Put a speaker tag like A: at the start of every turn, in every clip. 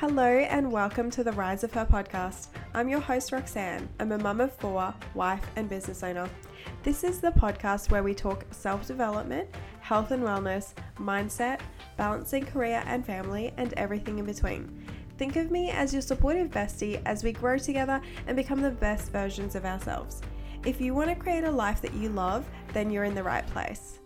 A: Hello and welcome to the Rise of Her podcast. I'm your host, Roxanne. I'm a mum of four, wife, and business owner. This is the podcast where we talk self development, health and wellness, mindset, balancing career and family, and everything in between. Think of me as your supportive bestie as we grow together and become the best versions of ourselves. If you want to create a life that you love, then you're in the right place.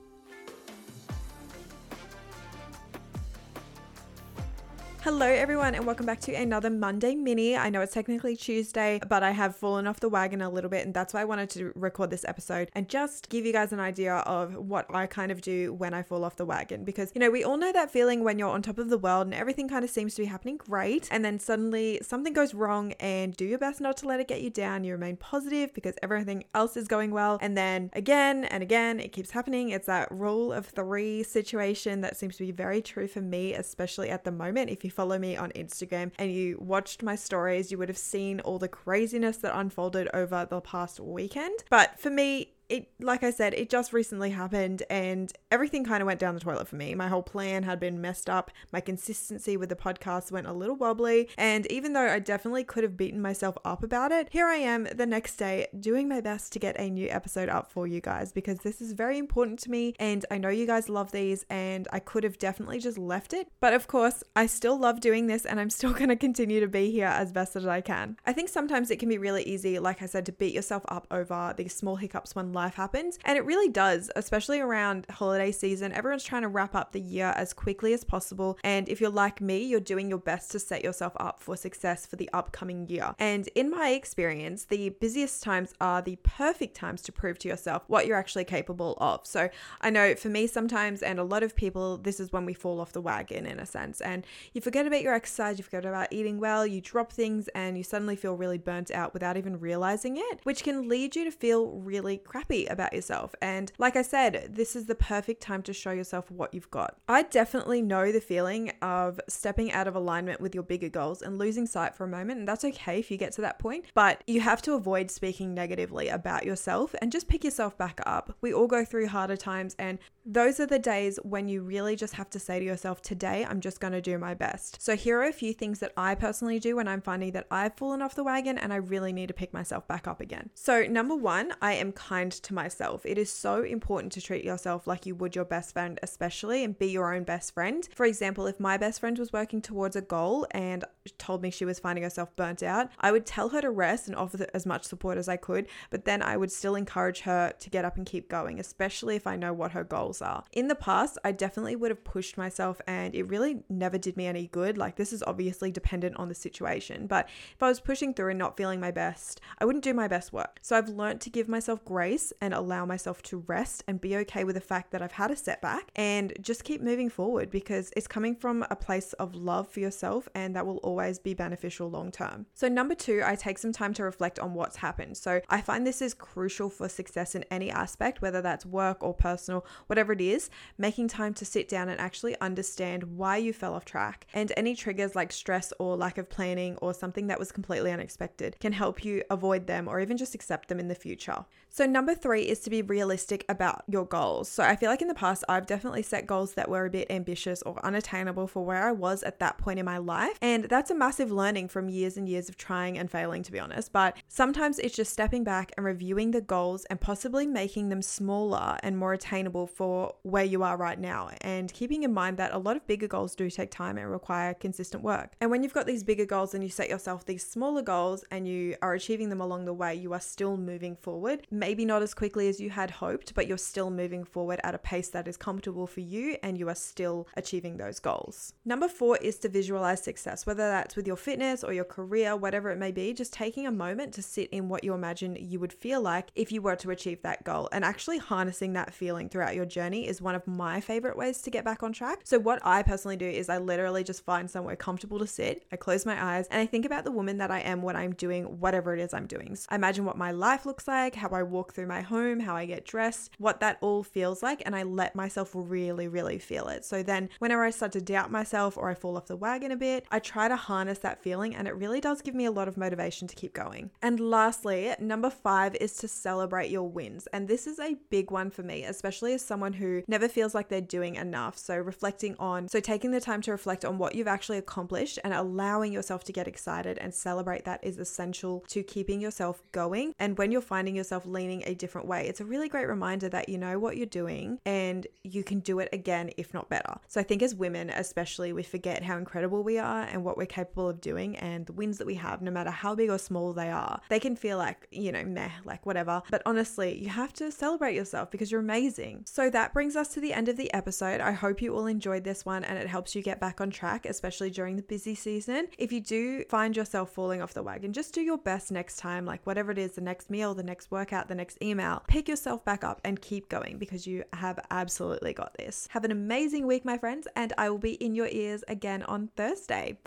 A: Hello, everyone, and welcome back to another Monday mini. I know it's technically Tuesday, but I have fallen off the wagon a little bit, and that's why I wanted to record this episode and just give you guys an idea of what I kind of do when I fall off the wagon. Because, you know, we all know that feeling when you're on top of the world and everything kind of seems to be happening great, and then suddenly something goes wrong, and do your best not to let it get you down. You remain positive because everything else is going well, and then again and again, it keeps happening. It's that rule of three situation that seems to be very true for me, especially at the moment. If you you follow me on Instagram and you watched my stories, you would have seen all the craziness that unfolded over the past weekend. But for me, it like I said, it just recently happened and everything kind of went down the toilet for me. My whole plan had been messed up. My consistency with the podcast went a little wobbly, and even though I definitely could have beaten myself up about it, here I am the next day doing my best to get a new episode up for you guys because this is very important to me and I know you guys love these and I could have definitely just left it. But of course, I still love doing this and I'm still going to continue to be here as best as I can. I think sometimes it can be really easy like I said to beat yourself up over these small hiccups when life happens. And it really does, especially around holiday season. Everyone's trying to wrap up the year as quickly as possible. And if you're like me, you're doing your best to set yourself up for success for the upcoming year. And in my experience, the busiest times are the perfect times to prove to yourself what you're actually capable of. So I know for me sometimes, and a lot of people, this is when we fall off the wagon in a sense. And you forget about your exercise, you forget about eating well, you drop things, and you suddenly feel really burnt out without even realizing it, which can lead you to feel really crappy happy about yourself. And like I said, this is the perfect time to show yourself what you've got. I definitely know the feeling of stepping out of alignment with your bigger goals and losing sight for a moment. And that's okay if you get to that point, but you have to avoid speaking negatively about yourself and just pick yourself back up. We all go through harder times, and those are the days when you really just have to say to yourself, Today, I'm just going to do my best. So, here are a few things that I personally do when I'm finding that I've fallen off the wagon and I really need to pick myself back up again. So, number one, I am kind to myself. It is so important to treat yourself like you would your best friend, especially, and be your own best friend. For example, if my best friend was working towards a goal and told me she was finding herself burnt out, I would tell her to rest and offer as much support as I could, but then I would still encourage her to get up and keep going, especially if I know what her goals are. In the past, I definitely would have pushed myself and it really never did me any good. Like, this is obviously dependent on the situation, but if I was pushing through and not feeling my best, I wouldn't do my best work. So I've learned to give myself grace and allow myself to rest and be okay with the fact that I've had a setback and just keep moving forward because it's coming from a place of love for yourself and that will always be beneficial long term. So, number two, I take some time to reflect on what's happened. So, I find this is crucial for success in any aspect, whether that's work or personal, whatever it is, making time to sit down and actually understand why you fell off track and any triggers like stress or lack of planning or something that was completely unexpected can help you avoid them or even just accept them in the future. So, number three is to be realistic about your goals. So, I feel like in the past, I've definitely set goals that were a bit ambitious or unattainable for where I was at that point in my life. And that's a massive learning from years and years of trying and failing, to be honest. But sometimes it's just stepping back and reviewing the goals and possibly making them smaller and more attainable for where you are right now. And keeping in mind that a lot of bigger goals do take time and require consistent work. And when you've got these bigger goals and you set yourself these smaller goals and you are achieving them along the way, you are still moving forward maybe not as quickly as you had hoped, but you're still moving forward at a pace that is comfortable for you and you are still achieving those goals. Number four is to visualize success, whether that's with your fitness or your career, whatever it may be, just taking a moment to sit in what you imagine you would feel like if you were to achieve that goal and actually harnessing that feeling throughout your journey is one of my favorite ways to get back on track. So, what I personally do is I literally just find somewhere comfortable to sit, I close my eyes, and I think about the woman that I am when I'm doing whatever it is I'm doing. So I imagine what my life looks like, how I walk through my home, how I get dressed, what that all feels like. And I let myself really, really feel it. So then whenever I start to doubt myself or I fall off the wagon a bit, I try to harness that feeling and it really does give me a lot of motivation to keep going. And lastly, number five is to celebrate your wins. And this is a big one for me, especially as someone who never feels like they're doing enough. So reflecting on, so taking the time to reflect on what you've actually accomplished and allowing yourself to get excited and celebrate that is essential to keeping yourself going. And when you're finding yourself leaning a different way, it's a really great reminder that you know what you're doing and you can do it again, if not better. So I think as women, especially, we forget how incredible we are and what we're capable of doing and the wins that we have, no matter how big or small they are. They can feel like, you know, meh, like whatever. But honestly, you have to celebrate yourself because you're amazing. So that brings us to the end of the episode. I hope you all enjoyed this one and it helps you get back on track, especially during the busy season. If you do find yourself falling off the wagon, just do your best next time, like whatever it is the next meal, the next workout, the next email. Pick yourself back up and keep going because you have absolutely got this. Have an amazing week, my friends, and I will be in your ears again on Thursday.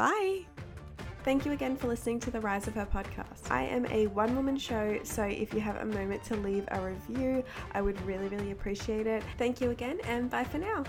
A: Thank you again for listening to the Rise of Her podcast. I am a one woman show, so if you have a moment to leave a review, I would really, really appreciate it. Thank you again, and bye for now.